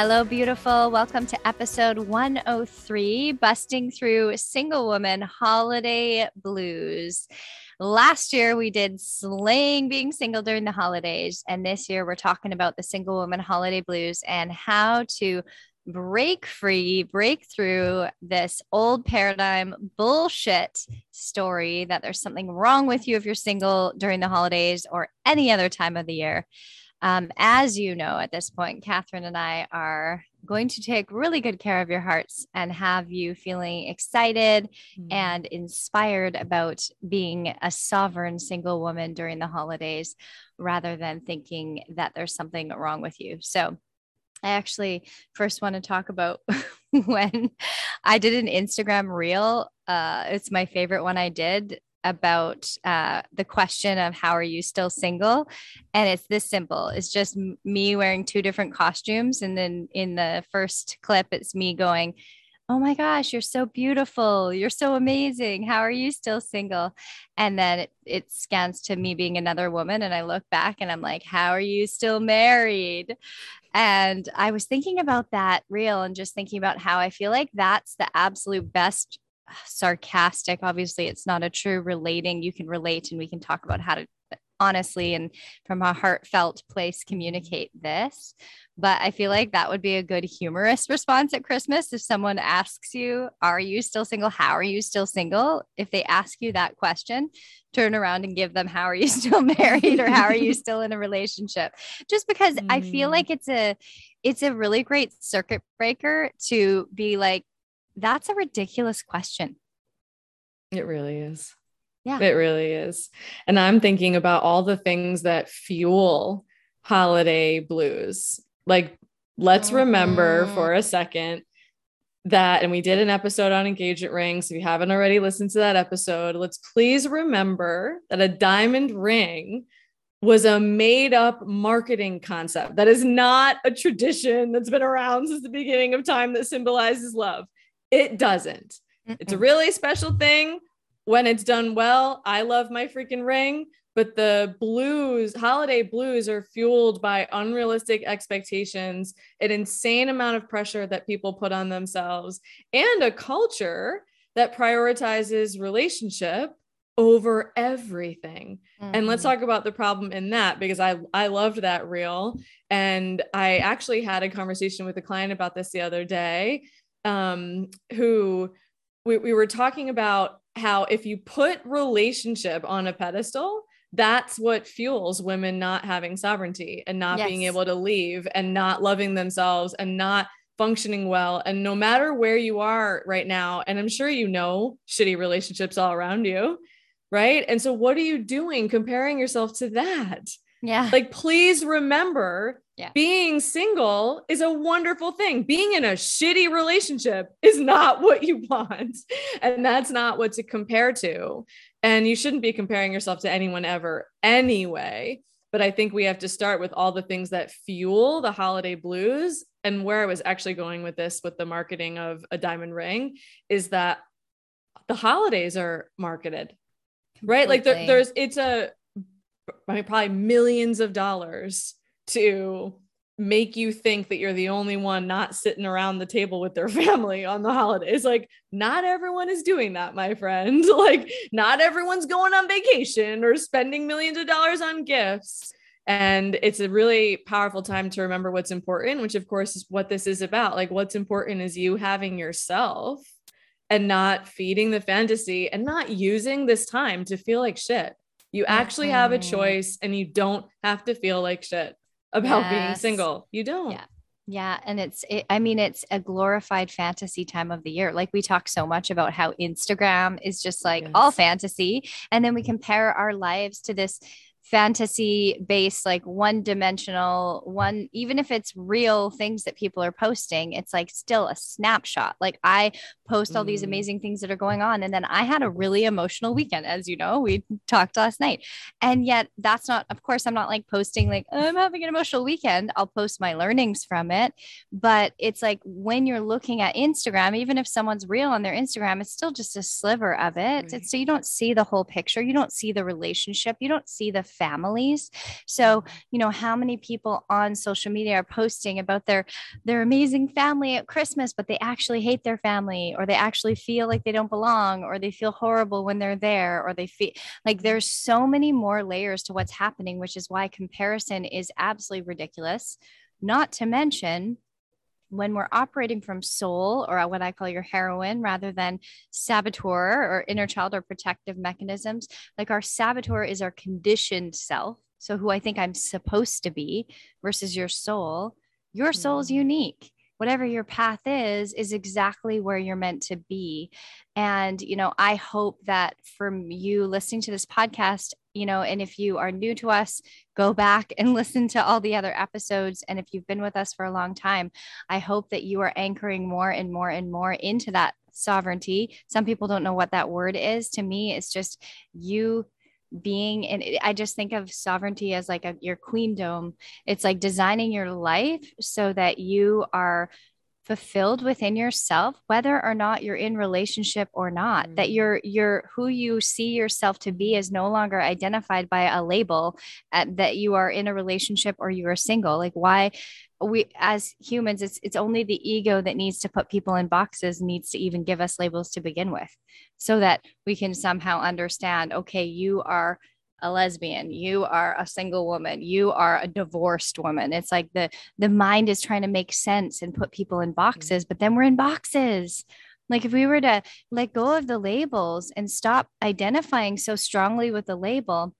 Hello, beautiful. Welcome to episode 103 Busting Through Single Woman Holiday Blues. Last year, we did slaying being single during the holidays. And this year, we're talking about the single woman holiday blues and how to break free, break through this old paradigm bullshit story that there's something wrong with you if you're single during the holidays or any other time of the year. Um, as you know, at this point, Catherine and I are going to take really good care of your hearts and have you feeling excited mm-hmm. and inspired about being a sovereign single woman during the holidays rather than thinking that there's something wrong with you. So, I actually first want to talk about when I did an Instagram reel. Uh, it's my favorite one I did about uh, the question of how are you still single? And it's this simple it's just me wearing two different costumes and then in the first clip it's me going oh my gosh you're so beautiful you're so amazing how are you still single? And then it, it scans to me being another woman and i look back and i'm like how are you still married? And i was thinking about that reel and just thinking about how i feel like that's the absolute best sarcastic. Obviously, it's not a true relating. You can relate, and we can talk about how to honestly and from a heartfelt place communicate this. But I feel like that would be a good humorous response at Christmas if someone asks you, Are you still single? How are you still single? If they ask you that question, turn around and give them, How are you still married? or How are you still in a relationship? Just because mm. I feel mm. like it's a it's a really great circuit breaker to be like, that's a ridiculous question. It really is. Yeah. It really is. And I'm thinking about all the things that fuel holiday blues. Like, let's remember mm. for a second that, and we did an episode on engagement rings. If you haven't already listened to that episode, let's please remember that a diamond ring was a made up marketing concept. That is not a tradition that's been around since the beginning of time that symbolizes love. It doesn't. Mm-mm. It's a really special thing when it's done well. I love my freaking ring, but the blues, holiday blues, are fueled by unrealistic expectations, an insane amount of pressure that people put on themselves, and a culture that prioritizes relationship over everything. Mm-hmm. And let's mm-hmm. talk about the problem in that because I I loved that reel and I actually had a conversation with a client about this the other day um, who we, we were talking about how if you put relationship on a pedestal, that's what fuels women not having sovereignty and not yes. being able to leave and not loving themselves and not functioning well. And no matter where you are right now, and I'm sure you know shitty relationships all around you, right? And so, what are you doing comparing yourself to that? Yeah. Like, please remember yeah. being single is a wonderful thing. Being in a shitty relationship is not what you want. And that's not what to compare to. And you shouldn't be comparing yourself to anyone ever anyway. But I think we have to start with all the things that fuel the holiday blues. And where I was actually going with this, with the marketing of a diamond ring, is that the holidays are marketed, right? Like there, there's, it's a, I mean, probably millions of dollars to make you think that you're the only one not sitting around the table with their family on the holidays. Like, not everyone is doing that, my friend. Like, not everyone's going on vacation or spending millions of dollars on gifts. And it's a really powerful time to remember what's important, which, of course, is what this is about. Like, what's important is you having yourself and not feeding the fantasy and not using this time to feel like shit. You actually have a mm-hmm. choice and you don't have to feel like shit about yes. being single. You don't. Yeah. Yeah. And it's, it, I mean, it's a glorified fantasy time of the year. Like we talk so much about how Instagram is just like yes. all fantasy. And then we compare our lives to this fantasy based like one dimensional one even if it's real things that people are posting it's like still a snapshot. Like i post all mm. these amazing things that are going on and then i had a really emotional weekend as you know we talked last night. And yet that's not of course i'm not like posting like i'm having an emotional weekend. I'll post my learnings from it. But it's like when you're looking at instagram even if someone's real on their instagram it's still just a sliver of it. Right. so you don't see the whole picture. You don't see the relationship. You don't see the families. So, you know, how many people on social media are posting about their their amazing family at Christmas, but they actually hate their family or they actually feel like they don't belong or they feel horrible when they're there or they feel like there's so many more layers to what's happening, which is why comparison is absolutely ridiculous. Not to mention when we're operating from soul or what I call your heroine rather than saboteur or inner child or protective mechanisms, like our saboteur is our conditioned self. So, who I think I'm supposed to be versus your soul, your soul is mm. unique. Whatever your path is, is exactly where you're meant to be. And, you know, I hope that from you listening to this podcast, you know, and if you are new to us, go back and listen to all the other episodes. And if you've been with us for a long time, I hope that you are anchoring more and more and more into that sovereignty. Some people don't know what that word is. To me, it's just you being and i just think of sovereignty as like a, your queendom it's like designing your life so that you are fulfilled within yourself whether or not you're in relationship or not mm-hmm. that you're you're who you see yourself to be is no longer identified by a label at, that you are in a relationship or you are single like why we as humans it's it's only the ego that needs to put people in boxes needs to even give us labels to begin with so that we can somehow understand okay you are a lesbian you are a single woman you are a divorced woman. It's like the the mind is trying to make sense and put people in mm-hmm. boxes but then we're in boxes. Like if we were to let go of the labels and stop identifying so strongly with the label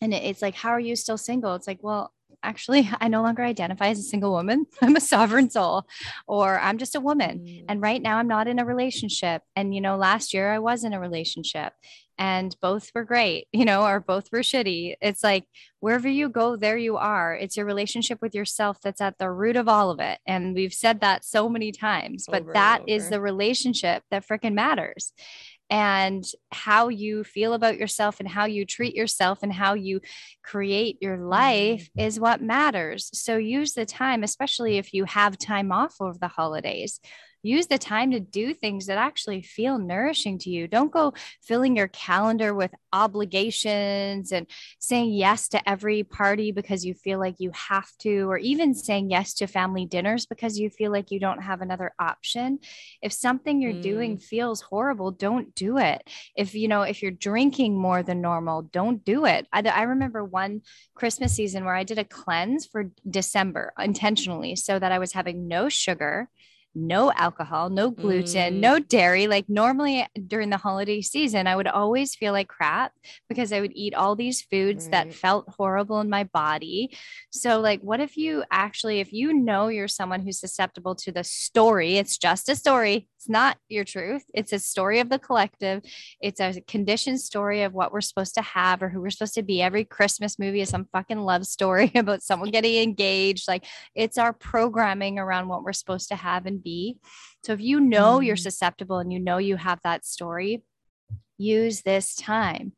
and it's like how are you still single? It's like well actually i no longer identify as a single woman i'm a sovereign soul or i'm just a woman mm. and right now i'm not in a relationship and you know last year i was in a relationship and both were great, you know, or both were shitty. It's like wherever you go, there you are. It's your relationship with yourself that's at the root of all of it. And we've said that so many times, but that is the relationship that freaking matters. And how you feel about yourself and how you treat yourself and how you create your life mm-hmm. is what matters. So use the time, especially if you have time off over the holidays use the time to do things that actually feel nourishing to you. Don't go filling your calendar with obligations and saying yes to every party because you feel like you have to, or even saying yes to family dinners because you feel like you don't have another option. If something you're mm. doing feels horrible, don't do it. If you know, if you're drinking more than normal, don't do it. I, I remember one Christmas season where I did a cleanse for December intentionally so that I was having no sugar no alcohol, no gluten, mm. no dairy. Like normally during the holiday season, I would always feel like crap because I would eat all these foods right. that felt horrible in my body. So, like, what if you actually, if you know you're someone who's susceptible to the story, it's just a story, it's not your truth. It's a story of the collective. It's a conditioned story of what we're supposed to have or who we're supposed to be. Every Christmas movie is some fucking love story about someone getting engaged. Like it's our programming around what we're supposed to have and be. So if you know mm. you're susceptible and you know you have that story, use this time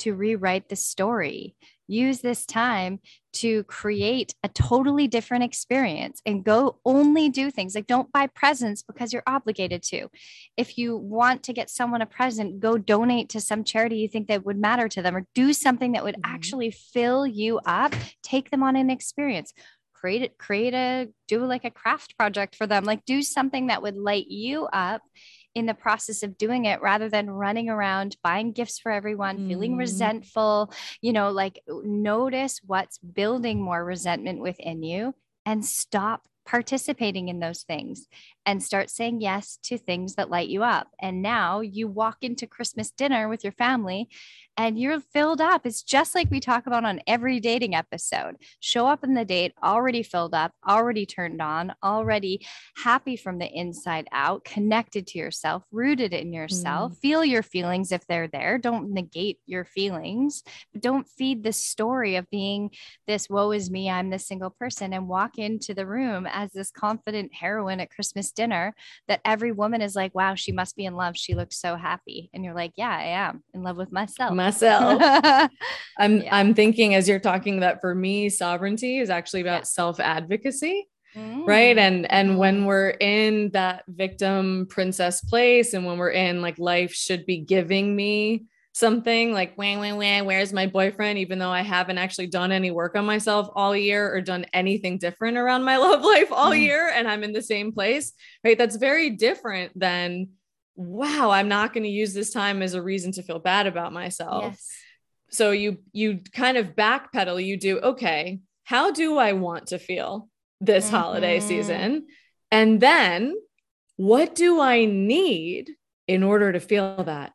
to rewrite the story use this time to create a totally different experience and go only do things like don't buy presents because you're obligated to. If you want to get someone a present, go donate to some charity you think that would matter to them or do something that would mm-hmm. actually fill you up, take them on an experience. Create it, create a do like a craft project for them, like do something that would light you up in the process of doing it rather than running around buying gifts for everyone, mm. feeling resentful, you know, like notice what's building more resentment within you and stop participating in those things and start saying yes to things that light you up. And now you walk into Christmas dinner with your family and you're filled up. It's just like we talk about on every dating episode. Show up in the date already filled up, already turned on, already happy from the inside out, connected to yourself, rooted in yourself. Mm. Feel your feelings if they're there. Don't negate your feelings. Don't feed the story of being this woe is me, I'm this single person, and walk into the room as this confident heroine at Christmas dinner that every woman is like, wow, she must be in love. She looks so happy. And you're like, yeah, I am in love with myself myself. I'm yeah. I'm thinking as you're talking that for me, sovereignty is actually about yeah. self-advocacy. Mm. Right. And and when mm-hmm. we're in that victim princess place and when we're in like life should be giving me something like whang whang whang where's my boyfriend even though i haven't actually done any work on myself all year or done anything different around my love life all mm. year and i'm in the same place right that's very different than wow, I'm not going to use this time as a reason to feel bad about myself. Yes. So you you kind of backpedal, you do, okay, how do I want to feel this mm-hmm. holiday season? And then what do I need in order to feel that?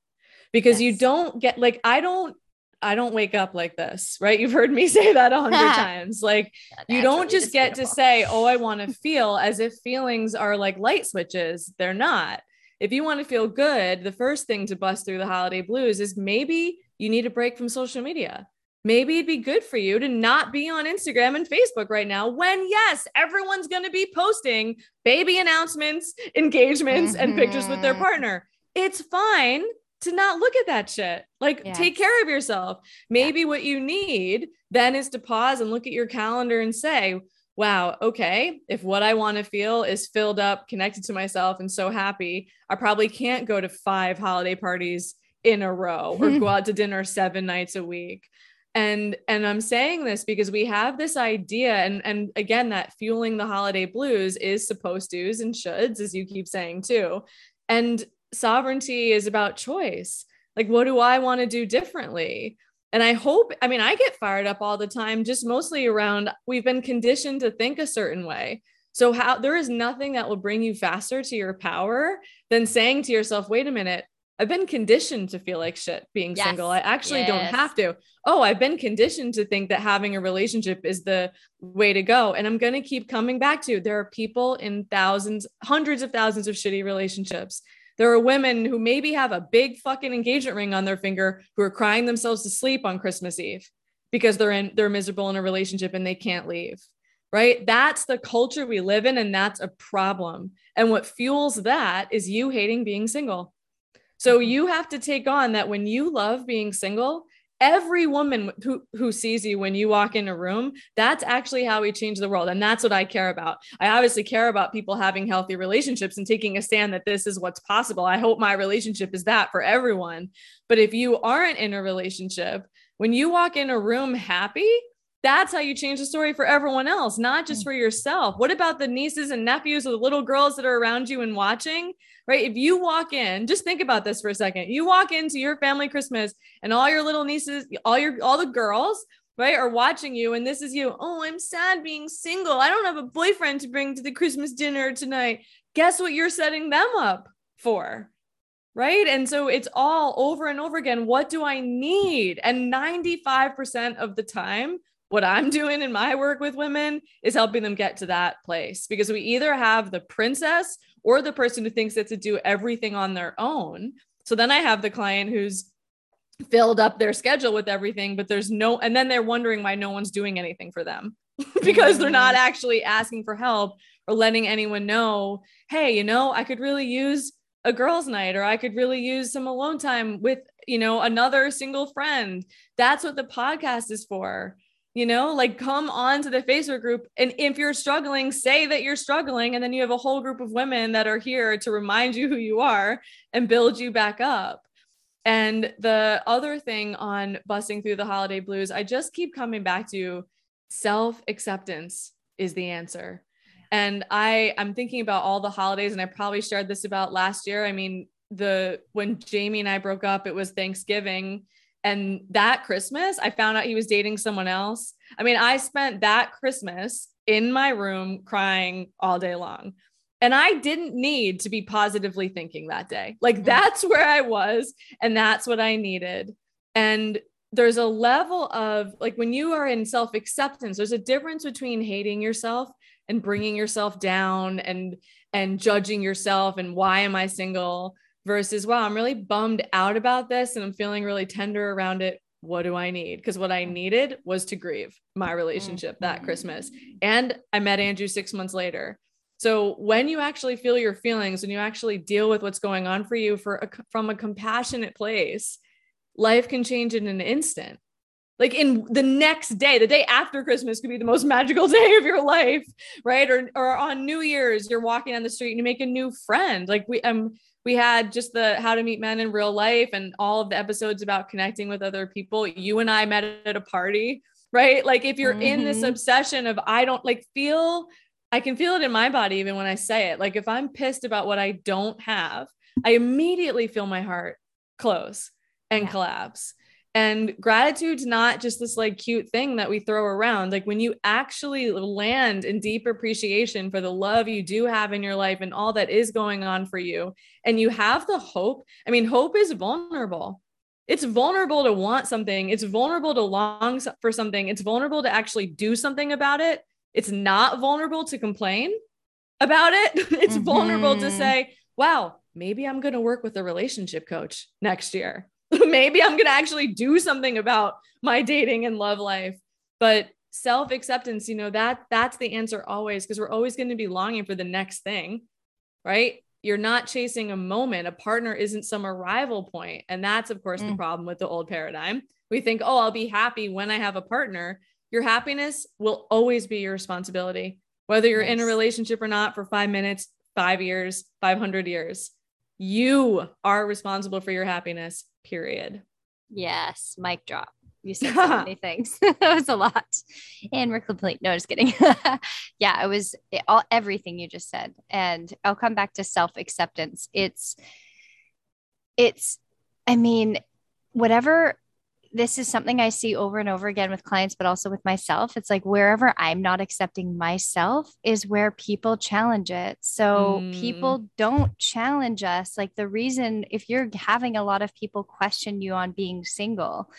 Because yes. you don't get like I don't I don't wake up like this, right? You've heard me say that a hundred times. Like you don't just get to say, oh, I want to feel as if feelings are like light switches. They're not if you want to feel good, the first thing to bust through the holiday blues is maybe you need a break from social media. Maybe it'd be good for you to not be on Instagram and Facebook right now when, yes, everyone's going to be posting baby announcements, engagements, mm-hmm. and pictures with their mm-hmm. partner. It's fine to not look at that shit. Like, yes. take care of yourself. Maybe yeah. what you need then is to pause and look at your calendar and say, wow, okay, if what I want to feel is filled up, connected to myself, and so happy, I probably can't go to five holiday parties in a row or go out to dinner seven nights a week. And and I'm saying this because we have this idea, and and again, that fueling the holiday blues is supposed to's and shoulds, as you keep saying too. And sovereignty is about choice. Like, what do I want to do differently? And I hope, I mean, I get fired up all the time, just mostly around we've been conditioned to think a certain way. So, how there is nothing that will bring you faster to your power than saying to yourself, wait a minute, I've been conditioned to feel like shit being yes. single. I actually yes. don't have to. Oh, I've been conditioned to think that having a relationship is the way to go. And I'm going to keep coming back to there are people in thousands, hundreds of thousands of shitty relationships there are women who maybe have a big fucking engagement ring on their finger who are crying themselves to sleep on Christmas Eve because they're in they're miserable in a relationship and they can't leave. Right? That's the culture we live in and that's a problem. And what fuels that is you hating being single. So you have to take on that when you love being single, every woman who, who sees you when you walk in a room that's actually how we change the world. And that's what i care about. I obviously care about people having healthy relationships and taking a stand that this is what's possible. I hope my relationship is that for everyone. But if you aren't in a relationship when you walk in a room happy that's how you change the story for everyone else, not just mm. for yourself. What about the nieces and nephews or the little girls that are around you and watching? Right? If you walk in, just think about this for a second. You walk into your family Christmas and all your little nieces, all your all the girls, right, are watching you and this is you. Oh, I'm sad being single. I don't have a boyfriend to bring to the Christmas dinner tonight. Guess what you're setting them up for? right? And so it's all over and over again. What do I need? And 95% of the time, what I'm doing in my work with women is helping them get to that place because we either have the princess or the person who thinks that to do everything on their own. So then I have the client who's filled up their schedule with everything, but there's no, and then they're wondering why no one's doing anything for them because they're not actually asking for help or letting anyone know, hey, you know, I could really use a girls' night or I could really use some alone time with, you know, another single friend. That's what the podcast is for you know like come on to the facebook group. And if you're struggling say that you're struggling and then you have a whole group of women that are here to remind you who you are and build you back up. And the other thing on busting through the holiday blues i just keep coming back to self acceptance is the answer. And i i'm thinking about all the holidays and i probably shared this about last year. I mean the when jamie and i broke up it was thanksgiving and that Christmas, I found out he was dating someone else. I mean, I spent that Christmas in my room crying all day long. And I didn't need to be positively thinking that day. Like that's where I was and that's what I needed. And there's a level of like when you are in self acceptance, there's a difference between hating yourself and bringing yourself down and and judging yourself and why am I single versus wow, I'm really bummed out about this and I'm feeling really tender around it. What do I need? Because what I needed was to grieve my relationship that Christmas. And I met Andrew six months later. So when you actually feel your feelings, when you actually deal with what's going on for you for a, from a compassionate place, life can change in an instant. Like in the next day, the day after Christmas could be the most magical day of your life, right? Or or on New Year's, you're walking on the street and you make a new friend. Like we um we had just the how to meet men in real life and all of the episodes about connecting with other people. You and I met at a party, right? Like if you're mm-hmm. in this mm-hmm. obsession of I don't like feel I can feel it in my body even when I say it. Like if I'm pissed about what I don't have, I immediately feel my heart close and yeah. collapse. And gratitude's not just this like cute thing that we throw around. Like when you actually land in deep appreciation for the love you do have in your life and all that is going on for you, and you have the hope. I mean, hope is vulnerable. It's vulnerable to want something, it's vulnerable to long for something, it's vulnerable to actually do something about it. It's not vulnerable to complain about it. it's mm-hmm. vulnerable to mm-hmm. say, wow, maybe I'm going to work with a relationship coach next year maybe I'm going to actually do something about my dating and love life. But self acceptance, you know, that that's the answer always because we're always going to be longing for the next thing, right? You're not chasing a moment. A partner isn't some arrival point. And that's, of course, mm. the problem with the old paradigm. We think, oh, I'll be happy when I have a partner. Your happiness will always be your responsibility, whether you're in a relationship or not for five minutes, five years, 500 years. You are responsible for your happiness period. Yes, mic drop. You said so many things. that was a lot. And we're complete. No, just kidding. yeah, it was it, all everything you just said. And I'll come back to self-acceptance. It's it's I mean, whatever this is something I see over and over again with clients, but also with myself. It's like wherever I'm not accepting myself is where people challenge it. So mm. people don't challenge us. Like the reason, if you're having a lot of people question you on being single,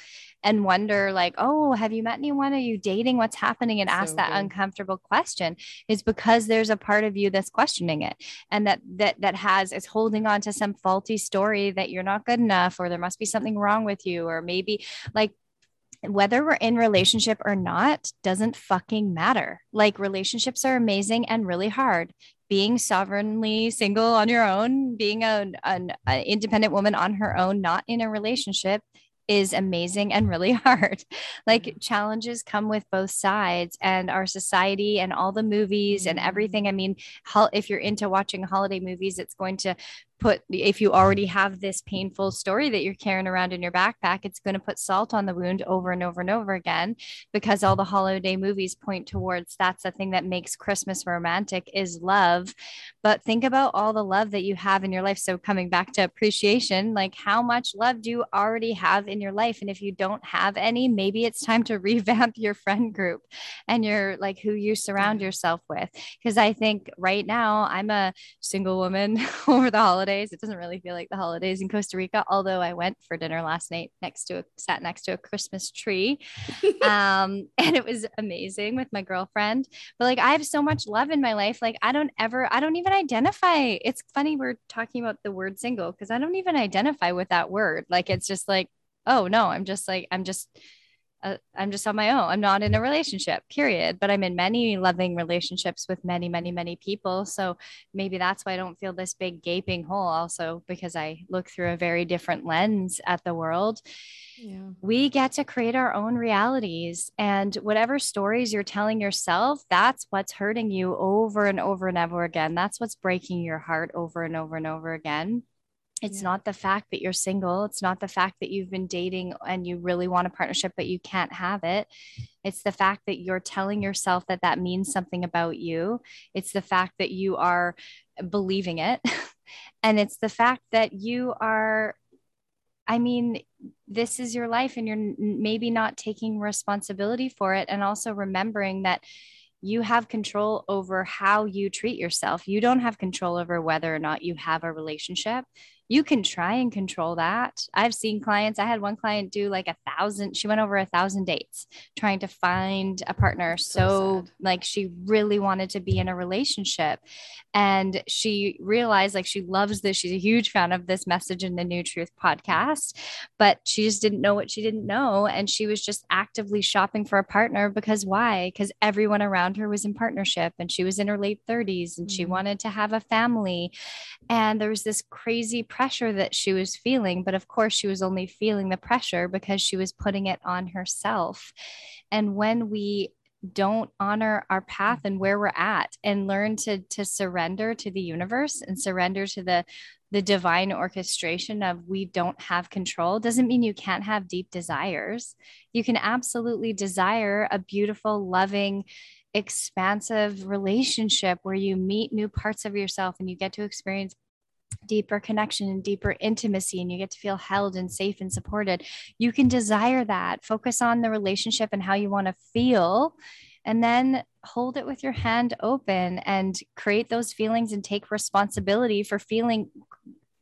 and wonder like oh have you met anyone are you dating what's happening and so ask that good. uncomfortable question is because there's a part of you that's questioning it and that that that has is holding on to some faulty story that you're not good enough or there must be something wrong with you or maybe like whether we're in relationship or not doesn't fucking matter. Like relationships are amazing and really hard. Being sovereignly single on your own, being a, an, an independent woman on her own, not in a relationship is amazing and really hard. Like mm-hmm. challenges come with both sides, and our society and all the movies and everything. I mean, if you're into watching holiday movies, it's going to put if you already have this painful story that you're carrying around in your backpack it's going to put salt on the wound over and over and over again because all the holiday movies point towards that's the thing that makes christmas romantic is love but think about all the love that you have in your life so coming back to appreciation like how much love do you already have in your life and if you don't have any maybe it's time to revamp your friend group and your like who you surround yourself with because i think right now i'm a single woman over the holidays. It doesn't really feel like the holidays in Costa Rica, although I went for dinner last night next to a sat next to a Christmas tree. um, and it was amazing with my girlfriend. But like I have so much love in my life. Like I don't ever, I don't even identify. It's funny we're talking about the word single because I don't even identify with that word. Like it's just like, oh no, I'm just like, I'm just uh, I'm just on my own. I'm not in a relationship, period. But I'm in many loving relationships with many, many, many people. So maybe that's why I don't feel this big gaping hole, also because I look through a very different lens at the world. Yeah. We get to create our own realities. And whatever stories you're telling yourself, that's what's hurting you over and over and over again. That's what's breaking your heart over and over and over again. It's yeah. not the fact that you're single. It's not the fact that you've been dating and you really want a partnership, but you can't have it. It's the fact that you're telling yourself that that means something about you. It's the fact that you are believing it. and it's the fact that you are, I mean, this is your life and you're maybe not taking responsibility for it. And also remembering that you have control over how you treat yourself. You don't have control over whether or not you have a relationship you can try and control that. I've seen clients, I had one client do like a thousand, she went over a thousand dates trying to find a partner. So, so like she really wanted to be in a relationship. And she realized like she loves this. She's a huge fan of this message in the New Truth podcast, but she just didn't know what she didn't know. And she was just actively shopping for a partner because why? Because everyone around her was in partnership and she was in her late 30s and mm-hmm. she wanted to have a family. And there was this crazy pressure that she was feeling. But of course, she was only feeling the pressure because she was putting it on herself. And when we don't honor our path and where we're at and learn to to surrender to the universe and surrender to the the divine orchestration of we don't have control doesn't mean you can't have deep desires you can absolutely desire a beautiful loving expansive relationship where you meet new parts of yourself and you get to experience deeper connection and deeper intimacy and you get to feel held and safe and supported. You can desire that. Focus on the relationship and how you want to feel and then hold it with your hand open and create those feelings and take responsibility for feeling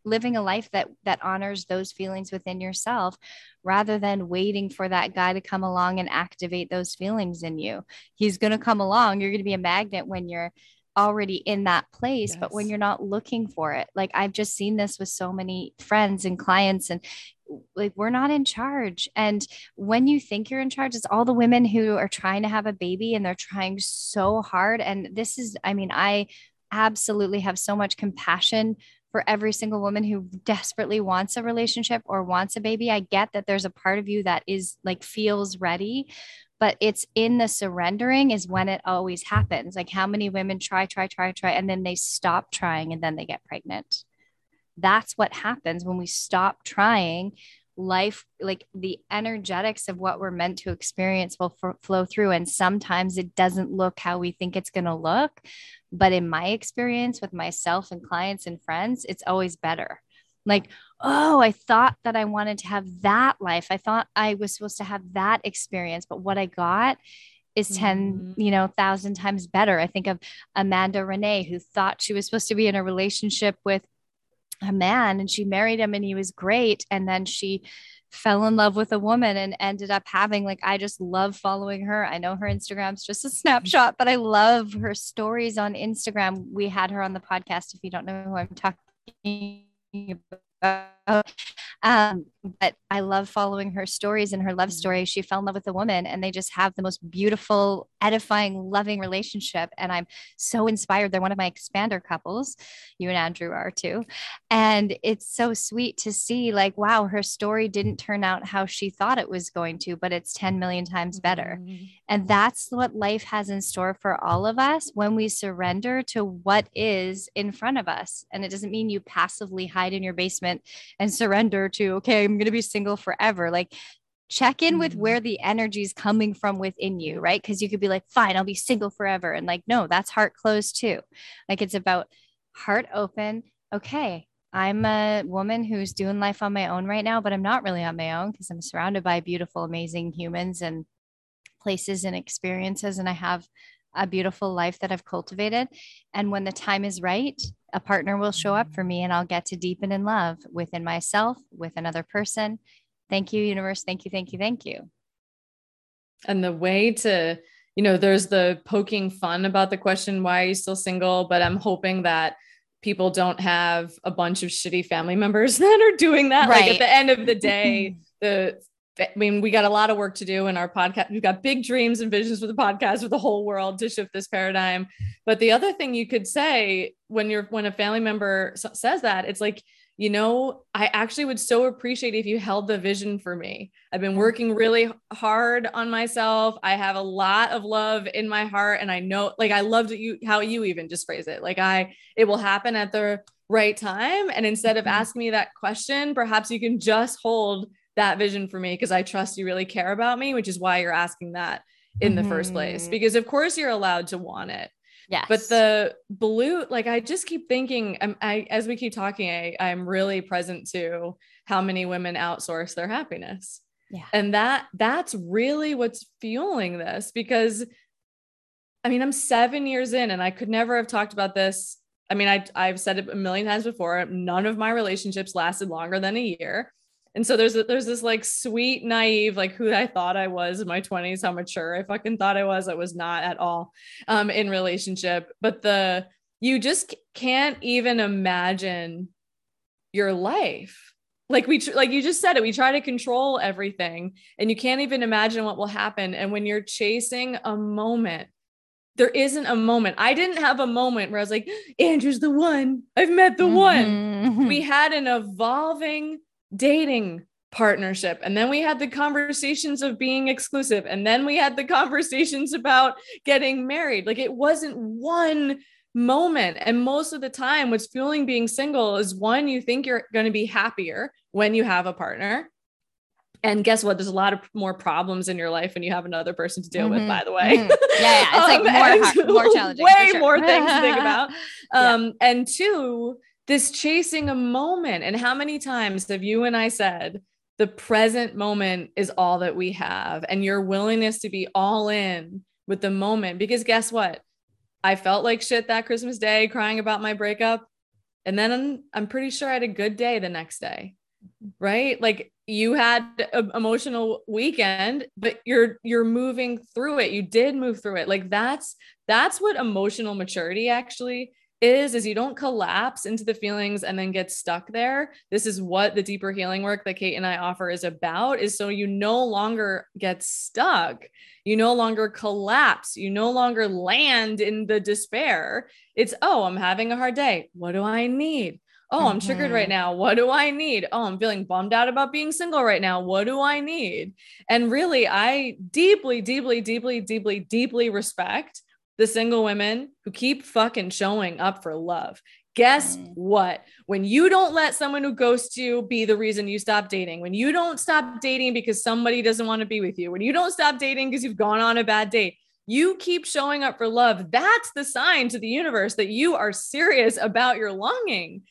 living a life that that honors those feelings within yourself rather than waiting for that guy to come along and activate those feelings in you. He's going to come along. You're going to be a magnet when you're already in that place yes. but when you're not looking for it like i've just seen this with so many friends and clients and like we're not in charge. And when you think you're in charge it's all the women who are trying to have a baby and they're trying so hard. And this is i mean i absolutely have so much compassion for every single woman who desperately wants a relationship or wants a baby. I get that there's a part of you that is like feels ready but it's in the surrendering is when it always happens. Like how many women try try try try and then they stop trying and then they get pregnant. That's what happens when we stop trying. Life like the energetics of what we're meant to experience will f- flow through and sometimes it doesn't look how we think it's going to look. But in my experience with myself and clients and friends it's always better. Like oh, I thought that I wanted to have that life. I thought I was supposed to have that experience, but what I got is 10 mm-hmm. you know thousand times better i think of amanda renee who thought she was supposed to be in a relationship with a man and she married him and he was great and then she fell in love with a woman and ended up having like I just love following her. I know her Instagram's just a snapshot, but I love her stories on Instagram. We had her on the podcast if you don't know who I'm talking about. Uh, um, but I love following her stories and her love mm-hmm. story. She fell in love with a woman and they just have the most beautiful, edifying, loving relationship. And I'm so inspired. They're one of my expander couples. You and Andrew are too. And it's so sweet to see, like, wow, her story didn't turn out how she thought it was going to, but it's 10 million times better. Mm-hmm. And that's what life has in store for all of us when we surrender to what is in front of us. And it doesn't mean you passively hide in your basement and surrender to, okay, I'm going to be single forever. Like, check in with mm-hmm. where the energy is coming from within you, right? Because you could be like, fine, I'll be single forever. And like, no, that's heart closed too. Like, it's about heart open. Okay, I'm a woman who's doing life on my own right now, but I'm not really on my own because I'm surrounded by beautiful, amazing humans and places and experiences. And I have a beautiful life that I've cultivated. And when the time is right, a partner will show up for me and I'll get to deepen in love within myself, with another person. Thank you, universe. Thank you, thank you, thank you. And the way to, you know, there's the poking fun about the question, why are you still single? But I'm hoping that people don't have a bunch of shitty family members that are doing that. Right. Like at the end of the day, the I mean, we got a lot of work to do in our podcast. We've got big dreams and visions for the podcast for the whole world to shift this paradigm. But the other thing you could say when you're when a family member says that, it's like, you know, I actually would so appreciate if you held the vision for me. I've been working really hard on myself. I have a lot of love in my heart, and I know, like, I loved you how you even just phrase it. Like, I it will happen at the right time. And instead of mm-hmm. asking me that question, perhaps you can just hold that vision for me because I trust you really care about me, which is why you're asking that in mm-hmm. the first place. Mm-hmm. Because of course you're allowed to want it. Yeah. But the blue, like I just keep thinking, I'm, I as we keep talking, I, I'm really present to how many women outsource their happiness. Yeah. And that that's really what's fueling this because I mean, I'm seven years in and I could never have talked about this. I mean, I, I've said it a million times before. None of my relationships lasted longer than a year. And so there's a, there's this like sweet, naive, like who I thought I was in my 20s, how mature I fucking thought I was. I was not at all um, in relationship. But the you just can't even imagine your life. Like we like you just said it, we try to control everything and you can't even imagine what will happen. And when you're chasing a moment, there isn't a moment. I didn't have a moment where I was like, Andrew's the one. I've met the mm-hmm. one. We had an evolving dating partnership. And then we had the conversations of being exclusive. And then we had the conversations about getting married. Like it wasn't one moment. And most of the time, what's fueling being single is one, you think you're going to be happier when you have a partner. And guess what? There's a lot of more problems in your life when you have another person to deal mm-hmm. with, by the way. Mm-hmm. Yeah, yeah. It's like um, more, hard, more challenging. Way sure. more things to think about. Um, yeah. And two, this chasing a moment. And how many times have you and I said, the present moment is all that we have, and your willingness to be all in with the moment? Because guess what? I felt like shit that Christmas day, crying about my breakup. And then I'm, I'm pretty sure I had a good day the next day. Right. Like you had an emotional weekend, but you're you're moving through it. You did move through it. Like that's that's what emotional maturity actually is is you don't collapse into the feelings and then get stuck there. This is what the deeper healing work that kate and i offer is about is so you no longer get stuck. You no longer collapse. You no longer land in the despair. It's oh i'm having a hard day. What do i need? Oh mm-hmm. i'm triggered right mm-hmm. now. What do i need? Oh i'm feeling bummed out about being single right now. What do i need? And really i deeply deeply deeply deeply deeply respect the single women who keep fucking showing up for love. Guess mm. what? When you don't let someone who ghosts you be the reason you stop dating, when you don't stop dating because somebody doesn't want to be with you, when you don't stop dating because you've gone on a bad date, you keep showing up for love. That's the sign to the universe that you are serious about your longing.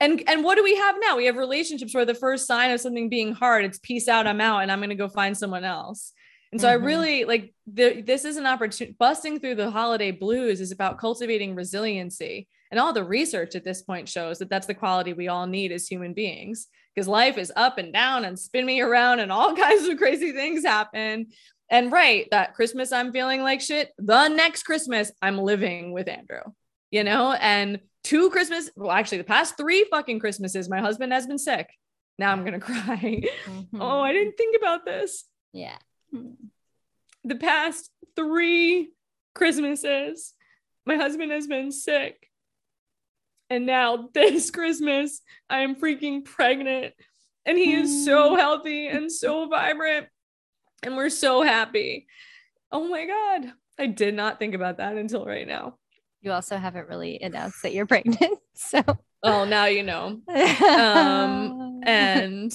And and what do we have now? We have relationships where the first sign of something being hard, it's peace out, I'm out, and I'm going to go find someone else. And so mm-hmm. I really like the, this is an opportunity. Busting through the holiday blues is about cultivating resiliency. And all the research at this point shows that that's the quality we all need as human beings because life is up and down and spin me around and all kinds of crazy things happen. And right, that Christmas, I'm feeling like shit. The next Christmas, I'm living with Andrew, you know? And two Christmas, well, actually, the past three fucking Christmases, my husband has been sick. Now I'm going to cry. Mm-hmm. Oh, I didn't think about this. Yeah the past three Christmases, my husband has been sick. And now this Christmas, I am freaking pregnant. And he is so mm. healthy and so vibrant. And we're so happy. Oh my God. I did not think about that until right now. You also haven't really announced that you're pregnant. So, oh, now you know. Um, and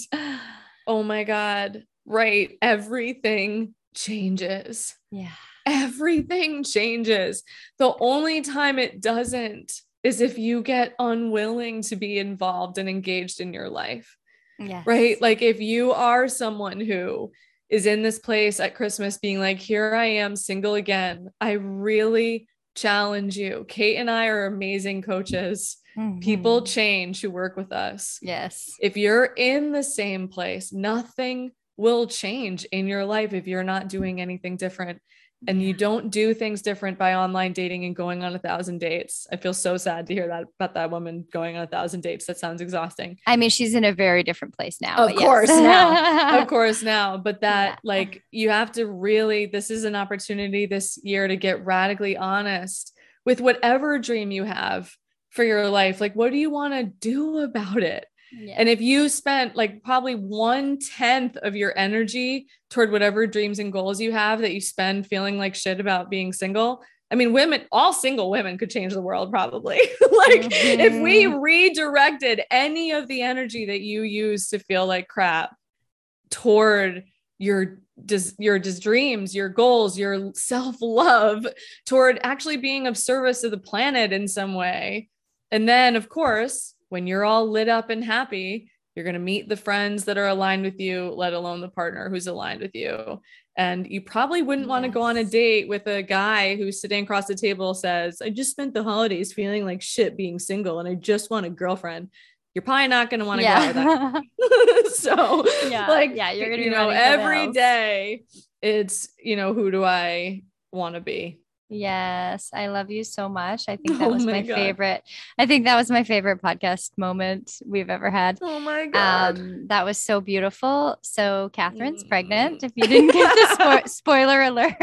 oh my God, right? Everything changes. Yeah. Everything changes. The only time it doesn't is if you get unwilling to be involved and engaged in your life. Yeah. Right? Like if you are someone who is in this place at Christmas being like, here I am single again. I really challenge you. Kate and I are amazing coaches. Mm-hmm. People change who work with us. Yes. If you're in the same place, nothing will change in your life if you're not doing anything different and you don't do things different by online dating and going on a thousand dates. I feel so sad to hear that about that woman going on a thousand dates. That sounds exhausting. I mean, she's in a very different place now. Of course yes. now. Of course now. But that yeah. like you have to really, this is an opportunity this year to get radically honest with whatever dream you have for your life. Like, what do you want to do about it? Yeah. And if you spent like probably one tenth of your energy toward whatever dreams and goals you have that you spend feeling like shit about being single, I mean, women, all single women could change the world probably. like mm-hmm. if we mm-hmm. redirected any of the energy that you use to feel like crap toward your just your just dreams, your goals, your self-love toward actually being of service to the planet in some way. And then of course, when you're all lit up and happy, You're going to meet the friends that are aligned with you, let alone the partner who's aligned with you. And you probably wouldn't yes. want to go on a date with a guy who's sitting across the table says, I just spent the holidays feeling like shit being single and I just want a girlfriend. You're probably not going to want to yeah. go with that. so, yeah, like, yeah, you're going to, you know, every day it's, you know, who do I want to be? Yes, I love you so much. I think that oh was my, my favorite. I think that was my favorite podcast moment we've ever had. Oh my god. Um, that was so beautiful. So Catherine's mm. pregnant. If you didn't get the spo- spoiler alert.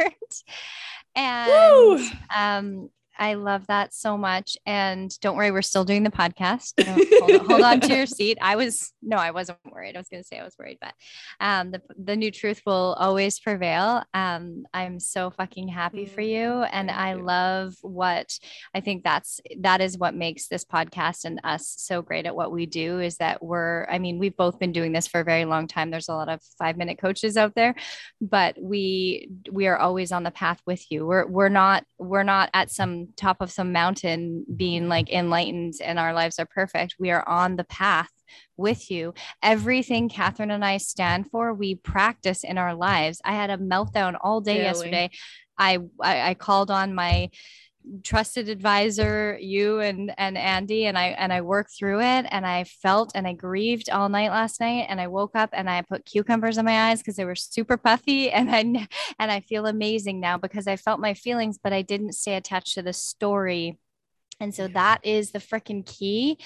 And um, I love that so much. And don't worry, we're still doing the podcast. Hold, hold, on to your seat. I was no, I wasn't worried. I was going to say I was worried, but um, the the new truth will always prevail. Um, I'm so fucking happy for you, mm, and I love what I think that's that is what makes this podcast and us so great at what we do. Is that we're I mean we've both been doing this for a very long time. There's a lot of five minute coaches out there, but we we are always on the path with you. We're we're not we're not at some top of some mountain being like enlightened and our lives are perfect. We are on the path with you. Everything Catherine and I stand for, we practice in our lives. I had a meltdown all day really? yesterday. I, I, I called on my trusted advisor you and and Andy and I and I worked through it and I felt and I grieved all night last night and I woke up and I put cucumbers in my eyes because they were super puffy and I and I feel amazing now because I felt my feelings but I didn't stay attached to the story and so that is the freaking key.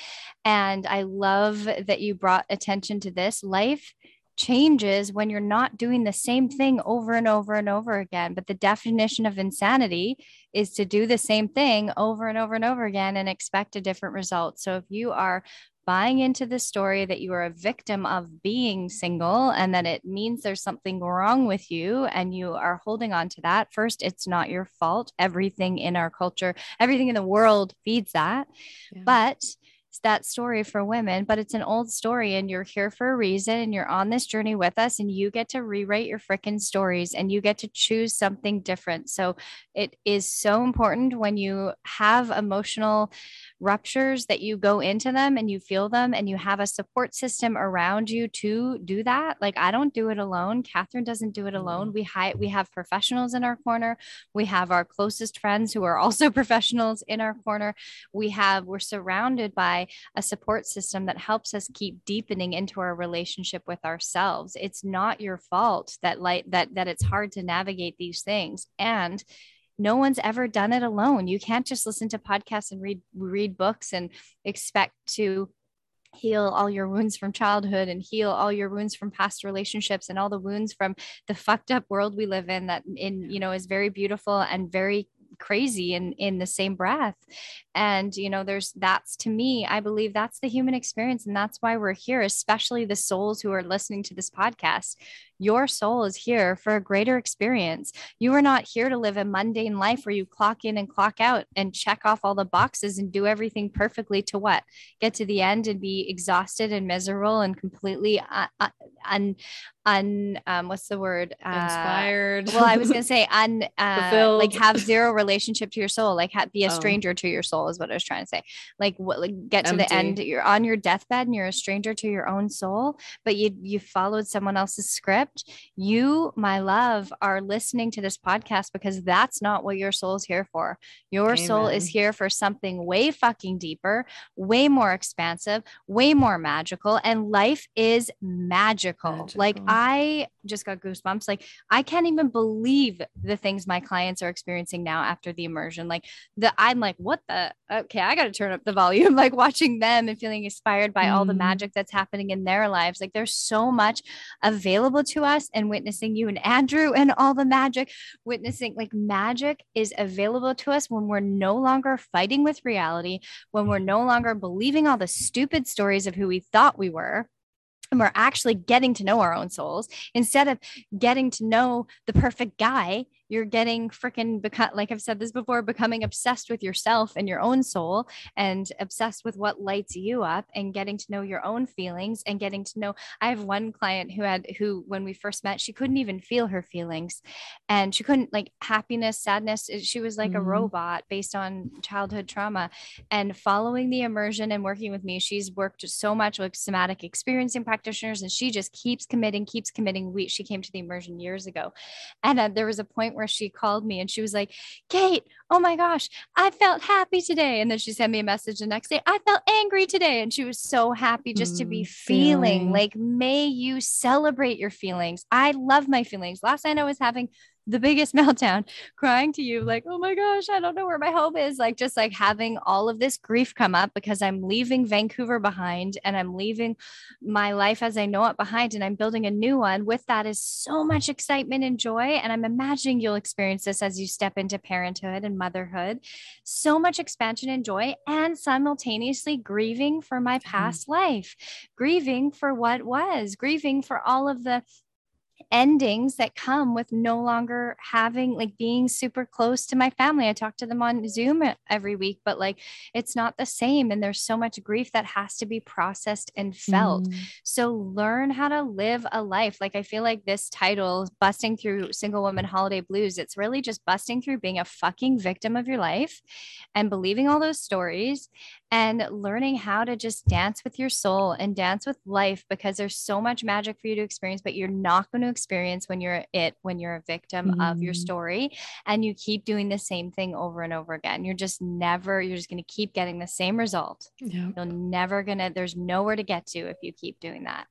And I love that you brought attention to this. Life changes when you're not doing the same thing over and over and over again. But the definition of insanity is to do the same thing over and over and over again and expect a different result. So if you are buying into the story that you are a victim of being single and that it means there's something wrong with you and you are holding on to that, first, it's not your fault. Everything in our culture, everything in the world feeds that. Yeah. But that story for women, but it's an old story and you're here for a reason and you're on this journey with us and you get to rewrite your freaking stories and you get to choose something different. So it is so important when you have emotional ruptures that you go into them and you feel them and you have a support system around you to do that. Like I don't do it alone. Catherine doesn't do it mm-hmm. alone. We hi- we have professionals in our corner. We have our closest friends who are also professionals in our corner. We have we're surrounded by a support system that helps us keep deepening into our relationship with ourselves. It's not your fault that like that that it's hard to navigate these things and no one's ever done it alone. You can't just listen to podcasts and read read books and expect to heal all your wounds from childhood and heal all your wounds from past relationships and all the wounds from the fucked up world we live in that in you know is very beautiful and very crazy in in the same breath and you know there's that's to me i believe that's the human experience and that's why we're here especially the souls who are listening to this podcast your soul is here for a greater experience. You are not here to live a mundane life where you clock in and clock out and check off all the boxes and do everything perfectly to what? Get to the end and be exhausted and miserable and completely un, un, un um, what's the word? Uh, Inspired. Well, I was going to say un, uh, like have zero relationship to your soul, like ha- be a oh. stranger oh. to your soul is what I was trying to say. Like what, like get Empty. to the end, you're on your deathbed and you're a stranger to your own soul, but you, you followed someone else's script you, my love, are listening to this podcast because that's not what your soul is here for. Your Amen. soul is here for something way fucking deeper, way more expansive, way more magical. And life is magical. magical. Like, I just got goosebumps. Like, I can't even believe the things my clients are experiencing now after the immersion. Like, the I'm like, what the? Okay, I got to turn up the volume. Like, watching them and feeling inspired by mm. all the mm-hmm. magic that's happening in their lives. Like, there's so much available to to us and witnessing you and Andrew and all the magic, witnessing like magic is available to us when we're no longer fighting with reality, when we're no longer believing all the stupid stories of who we thought we were and we're actually getting to know our own souls instead of getting to know the perfect guy you're getting freaking become like I've said this before, becoming obsessed with yourself and your own soul and obsessed with what lights you up and getting to know your own feelings and getting to know. I have one client who had who when we first met, she couldn't even feel her feelings and she couldn't like happiness, sadness. She was like mm-hmm. a robot based on childhood trauma. And following the immersion and working with me, she's worked so much with somatic experiencing practitioners and she just keeps committing, keeps committing. We she came to the immersion years ago. And uh, there was a point where she called me and she was like, Kate, oh my gosh, I felt happy today. And then she sent me a message the next day, I felt angry today. And she was so happy just mm, to be mm, feeling, feeling like, may you celebrate your feelings. I love my feelings. Last night I was having the biggest meltdown, crying to you, like, oh my gosh, I don't know where my home is. Like, just like having all of this grief come up because I'm leaving Vancouver behind and I'm leaving my life as I know it behind and I'm building a new one. With that is so much excitement and joy. And I'm imagining you'll experience this as you step into parenthood and motherhood. So much expansion and joy, and simultaneously grieving for my past mm-hmm. life, grieving for what was, grieving for all of the endings that come with no longer having like being super close to my family. I talk to them on Zoom every week, but like it's not the same. And there's so much grief that has to be processed and felt. Mm. So learn how to live a life. Like I feel like this title, Busting Through Single Woman Holiday Blues, it's really just busting through being a fucking victim of your life and believing all those stories and learning how to just dance with your soul and dance with life because there's so much magic for you to experience, but you're not going to experience when you're it, when you're a victim mm. of your mm. story and you keep doing the same thing over and over again. You're just never, you're just going to keep getting the same result. Yep. You're never going to, there's nowhere to get to if you keep doing that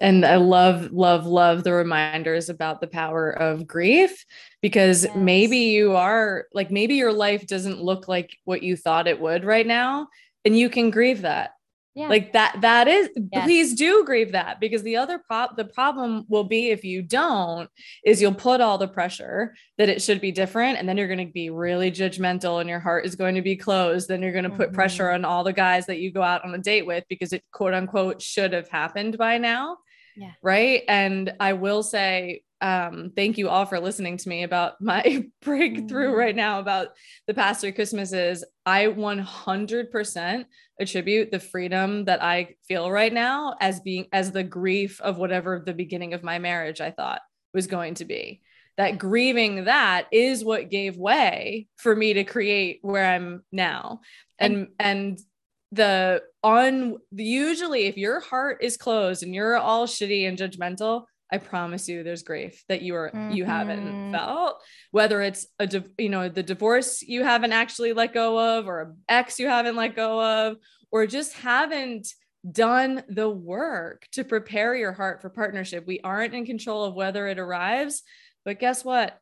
and I love, love, love the reminders about the power of grief because yes. maybe you are like, maybe your life doesn't look like what you thought it would right now. And you can grieve that. Yeah. Like that, that is, yes. please do grieve that because the other prop, the problem will be if you don't, is you'll put all the pressure that it should be different. And then you're going to be really judgmental and your heart is going to be closed. Then you're going to put mm-hmm. pressure on all the guys that you go out on a date with because it quote unquote should have happened by now. Yeah. Right. And I will say, um, thank you all for listening to me about my breakthrough mm-hmm. right now about the past three Christmases. I 100% attribute the freedom that I feel right now as being as the grief of whatever the beginning of my marriage I thought was going to be. That grieving that is what gave way for me to create where I'm now. And and the on usually if your heart is closed and you're all shitty and judgmental, I promise you there's grief that you are mm-hmm. you haven't mm-hmm. felt whether it's a you know the divorce you haven't actually let go of or an ex you haven't let go of or just haven't done the work to prepare your heart for partnership. We aren't in control of whether it arrives, but guess what?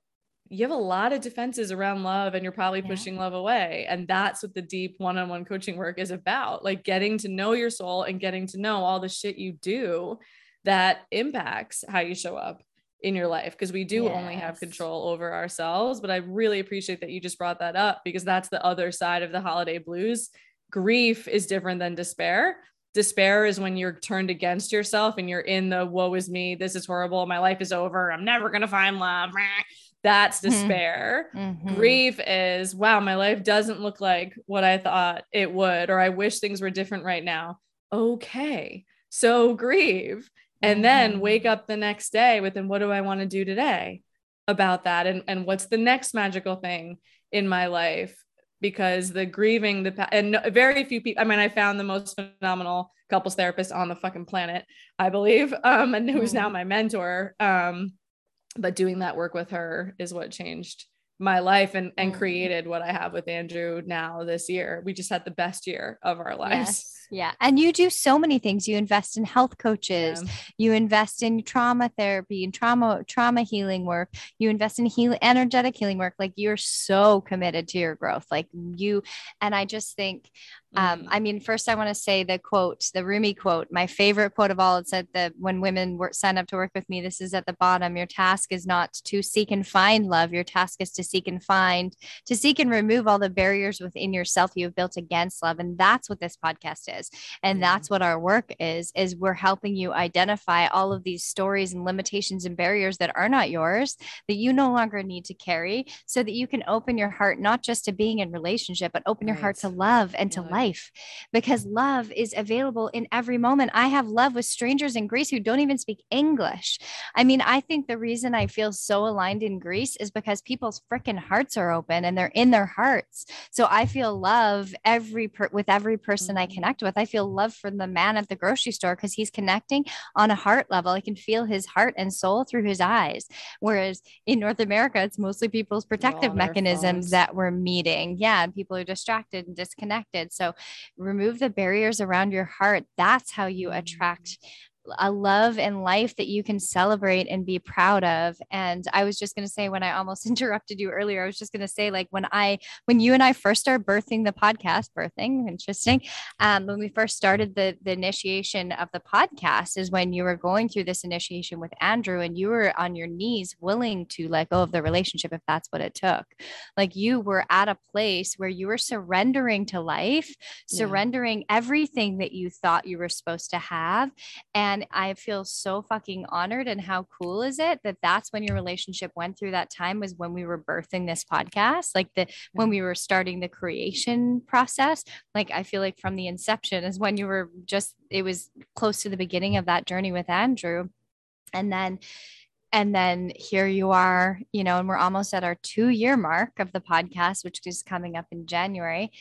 You have a lot of defenses around love and you're probably yeah. pushing love away. And that's what the deep one on one coaching work is about like getting to know your soul and getting to know all the shit you do that impacts how you show up in your life because we do yes. only have control over ourselves. But I really appreciate that you just brought that up because that's the other side of the holiday blues. Grief is different than despair. Despair is when you're turned against yourself and you're in the woe is me, this is horrible, my life is over, I'm never going to find love. That's mm-hmm. despair. Mm-hmm. Grief is, wow, my life doesn't look like what I thought it would, or I wish things were different right now. Okay. So grieve and then mm-hmm. wake up the next day with and what do i want to do today about that and and what's the next magical thing in my life because the grieving the and very few people i mean i found the most phenomenal couples therapist on the fucking planet i believe um and who's now mm-hmm. my mentor um but doing that work with her is what changed my life and and mm. created what I have with Andrew now this year. We just had the best year of our lives. Yes. Yeah. And you do so many things. You invest in health coaches, yeah. you invest in trauma therapy and trauma trauma healing work. You invest in healing energetic healing work. Like you're so committed to your growth. Like you and I just think Um, mm. I mean, first, I want to say the quote, the Rumi quote, my favorite quote of all. It said that when women were, sign up to work with me, this is at the bottom. Your task is not to seek and find love. Your task is to seek and find, to seek and remove all the barriers within yourself you have built against love. And that's what this podcast is. And that's what our work is, is we're helping you identify all of these stories and limitations and barriers that are not yours, that you no longer need to carry so that you can open your heart, not just to being in relationship, but open right. your heart to love and yeah. to life life because love is available in every moment. I have love with strangers in Greece who don't even speak English. I mean, I think the reason I feel so aligned in Greece is because people's freaking hearts are open and they're in their hearts. So I feel love every per- with every person I mm-hmm. connect with. I feel love for the man at the grocery store because he's connecting on a heart level. I can feel his heart and soul through his eyes. Whereas in North America, it's mostly people's protective mechanisms that we're meeting. Yeah, people are distracted and disconnected. So remove the barriers around your heart. That's how you attract a love and life that you can celebrate and be proud of. And I was just going to say, when I almost interrupted you earlier, I was just going to say, like, when I, when you and I first started birthing the podcast, birthing, interesting. Um, when we first started the, the initiation of the podcast is when you were going through this initiation with Andrew and you were on your knees willing to let go of the relationship if that's what it took. Like, you were at a place where you were surrendering to life, surrendering yeah. everything that you thought you were supposed to have. And and I feel so fucking honored. And how cool is it that that's when your relationship went through that time was when we were birthing this podcast, like the when we were starting the creation process. Like I feel like from the inception is when you were just, it was close to the beginning of that journey with Andrew. And then and then here you are, you know, and we're almost at our two year mark of the podcast, which is coming up in January.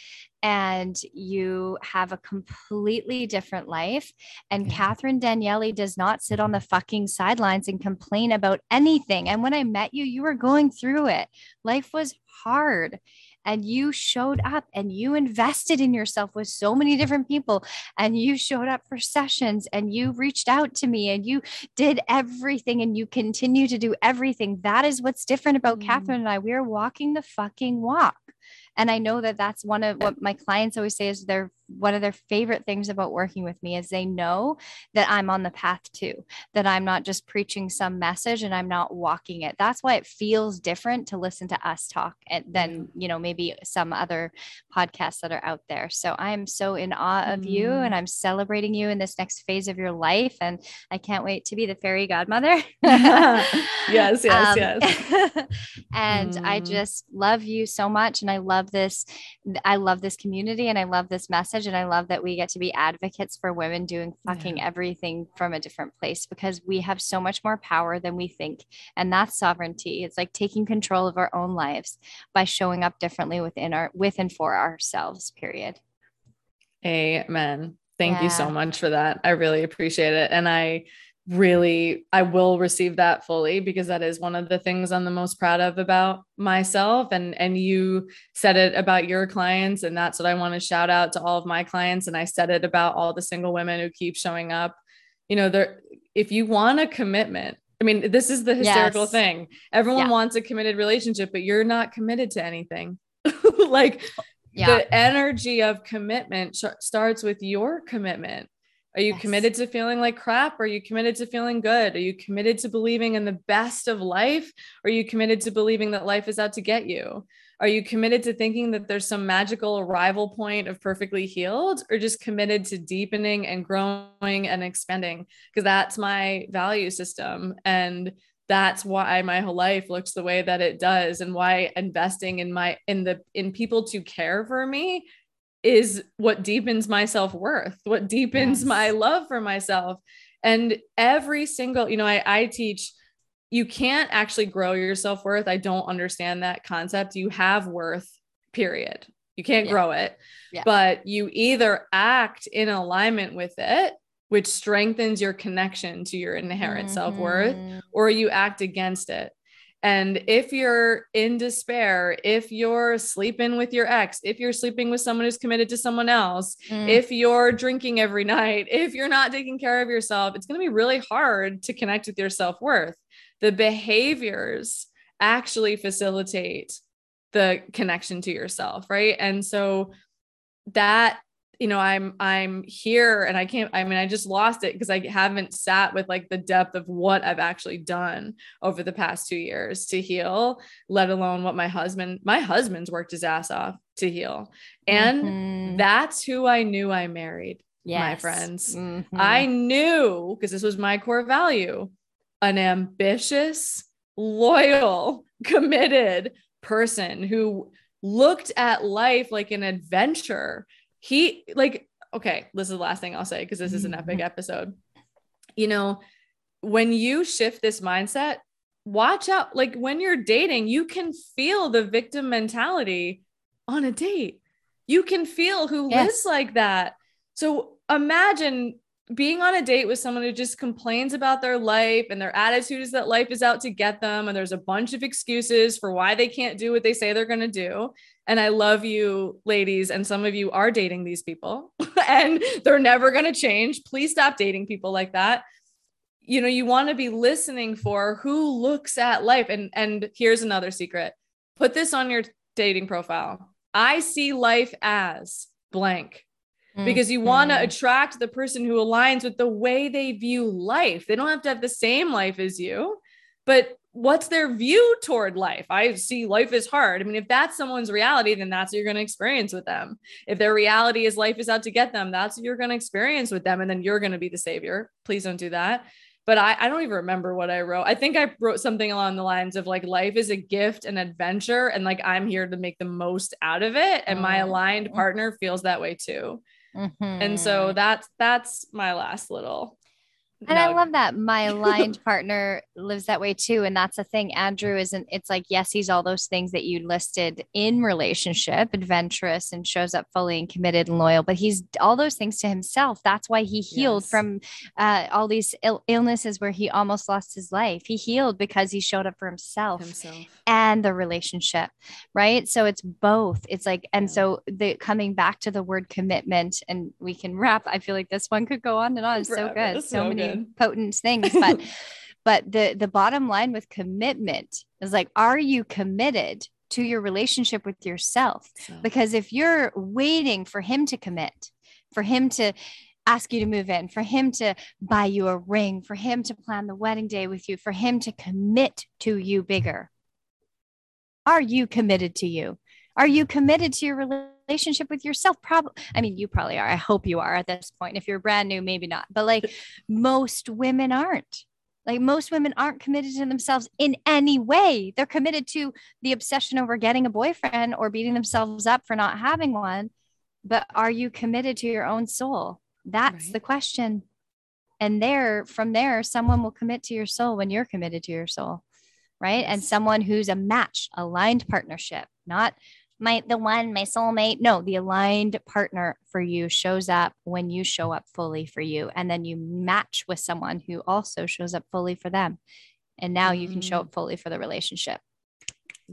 And you have a completely different life. And yeah. Catherine Danieli does not sit on the fucking sidelines and complain about anything. And when I met you, you were going through it. Life was hard and you showed up and you invested in yourself with so many different people and you showed up for sessions and you reached out to me and you did everything and you continue to do everything that is what's different about mm. catherine and i we are walking the fucking walk and I know that that's one of what my clients always say is their one of their favorite things about working with me is they know that I'm on the path too, that I'm not just preaching some message and I'm not walking it. That's why it feels different to listen to us talk and than, you know, maybe some other podcasts that are out there. So I'm so in awe of you mm. and I'm celebrating you in this next phase of your life. And I can't wait to be the fairy godmother. yes, yes, um, yes. and mm. I just love you so much. And I love this. I love this community and I love this message message. And I love that we get to be advocates for women doing fucking yeah. everything from a different place because we have so much more power than we think. And that's sovereignty. It's like taking control of our own lives by showing up differently within our, with and for ourselves, period. Amen. Thank yeah. you so much for that. I really appreciate it. And I, really I will receive that fully because that is one of the things I'm the most proud of about myself and and you said it about your clients and that's what I want to shout out to all of my clients and I said it about all the single women who keep showing up you know there if you want a commitment I mean this is the hysterical yes. thing everyone yeah. wants a committed relationship but you're not committed to anything like yeah. the energy of commitment sh- starts with your commitment are you yes. committed to feeling like crap? Are you committed to feeling good? Are you committed to believing in the best of life? Are you committed to believing that life is out to get you? Are you committed to thinking that there's some magical arrival point of perfectly healed or just committed to deepening and growing and expanding? Because that's my value system. And that's why my whole life looks the way that it does and why investing in my in the in people to care for me is what deepens my self-worth what deepens yes. my love for myself and every single you know I, I teach you can't actually grow your self-worth i don't understand that concept you have worth period you can't yeah. grow it yeah. but you either act in alignment with it which strengthens your connection to your inherent mm-hmm. self-worth or you act against it and if you're in despair, if you're sleeping with your ex, if you're sleeping with someone who's committed to someone else, mm. if you're drinking every night, if you're not taking care of yourself, it's going to be really hard to connect with your self worth. The behaviors actually facilitate the connection to yourself, right? And so that you know i'm i'm here and i can't i mean i just lost it because i haven't sat with like the depth of what i've actually done over the past two years to heal let alone what my husband my husband's worked his ass off to heal and mm-hmm. that's who i knew i married yes. my friends mm-hmm. i knew because this was my core value an ambitious loyal committed person who looked at life like an adventure he like okay this is the last thing i'll say because this is an epic mm-hmm. episode you know when you shift this mindset watch out like when you're dating you can feel the victim mentality on a date you can feel who yes. lives like that so imagine being on a date with someone who just complains about their life and their attitude is that life is out to get them and there's a bunch of excuses for why they can't do what they say they're going to do. And I love you ladies and some of you are dating these people and they're never going to change. Please stop dating people like that. You know you want to be listening for who looks at life. And and here's another secret. Put this on your dating profile. I see life as blank because you want to mm-hmm. attract the person who aligns with the way they view life. They don't have to have the same life as you, but what's their view toward life? I see life is hard. I mean, if that's someone's reality, then that's what you're going to experience with them. If their reality is life is out to get them, that's what you're going to experience with them. And then you're going to be the savior. Please don't do that. But I, I don't even remember what I wrote. I think I wrote something along the lines of like, life is a gift and adventure. And like, I'm here to make the most out of it. And my aligned mm-hmm. partner feels that way too. Mm-hmm. And so that's that's my last little and I love that my aligned partner lives that way too. And that's the thing. Andrew isn't, it's like, yes, he's all those things that you listed in relationship, adventurous and shows up fully and committed and loyal, but he's all those things to himself. That's why he healed yes. from uh, all these Ill- illnesses where he almost lost his life. He healed because he showed up for himself, himself. and the relationship. Right. So it's both. It's like, and yeah. so the coming back to the word commitment, and we can wrap. I feel like this one could go on and on. It's so good. So, so many potent things but but the the bottom line with commitment is like are you committed to your relationship with yourself so. because if you're waiting for him to commit for him to ask you to move in, for him to buy you a ring, for him to plan the wedding day with you, for him to commit to you bigger. Are you committed to you? Are you committed to your relationship with yourself? Probably. I mean, you probably are. I hope you are at this point. If you're brand new, maybe not. But like most women aren't. Like most women aren't committed to themselves in any way. They're committed to the obsession over getting a boyfriend or beating themselves up for not having one. But are you committed to your own soul? That's right. the question. And there, from there, someone will commit to your soul when you're committed to your soul. Right. Yes. And someone who's a match, aligned partnership, not my the one my soulmate no the aligned partner for you shows up when you show up fully for you. And then you match with someone who also shows up fully for them. And now you can show mm-hmm. up fully for the relationship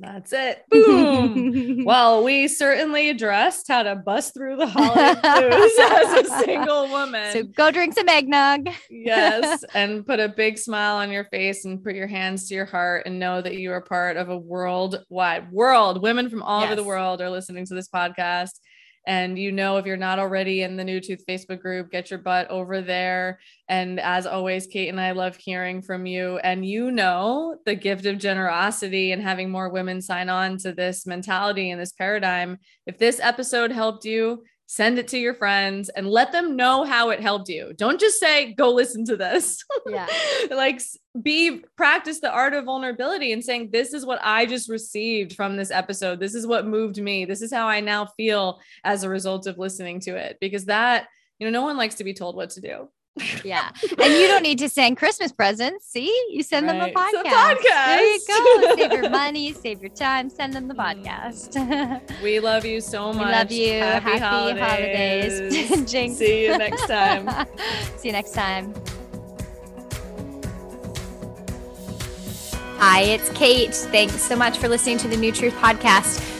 that's it. Boom. well, we certainly addressed how to bust through the holiday blues as a single woman. So go drink some eggnog. yes. And put a big smile on your face and put your hands to your heart and know that you are part of a worldwide world. Women from all yes. over the world are listening to this podcast. And you know, if you're not already in the New Truth Facebook group, get your butt over there. And as always, Kate and I love hearing from you. And you know, the gift of generosity and having more women sign on to this mentality and this paradigm. If this episode helped you, send it to your friends and let them know how it helped you. Don't just say, go listen to this. Yeah. like be practice the art of vulnerability and saying, this is what I just received from this episode. This is what moved me. This is how I now feel as a result of listening to it. Because that, you know, no one likes to be told what to do yeah. And you don't need to send Christmas presents. See, you send right. them a podcast. podcast. There you go. save your money, save your time, send them the mm. podcast. we love you so much. We love you. Happy, Happy holidays. holidays. Jinx. See you next time. See you next time. Hi, it's Kate. Thanks so much for listening to the New Truth podcast.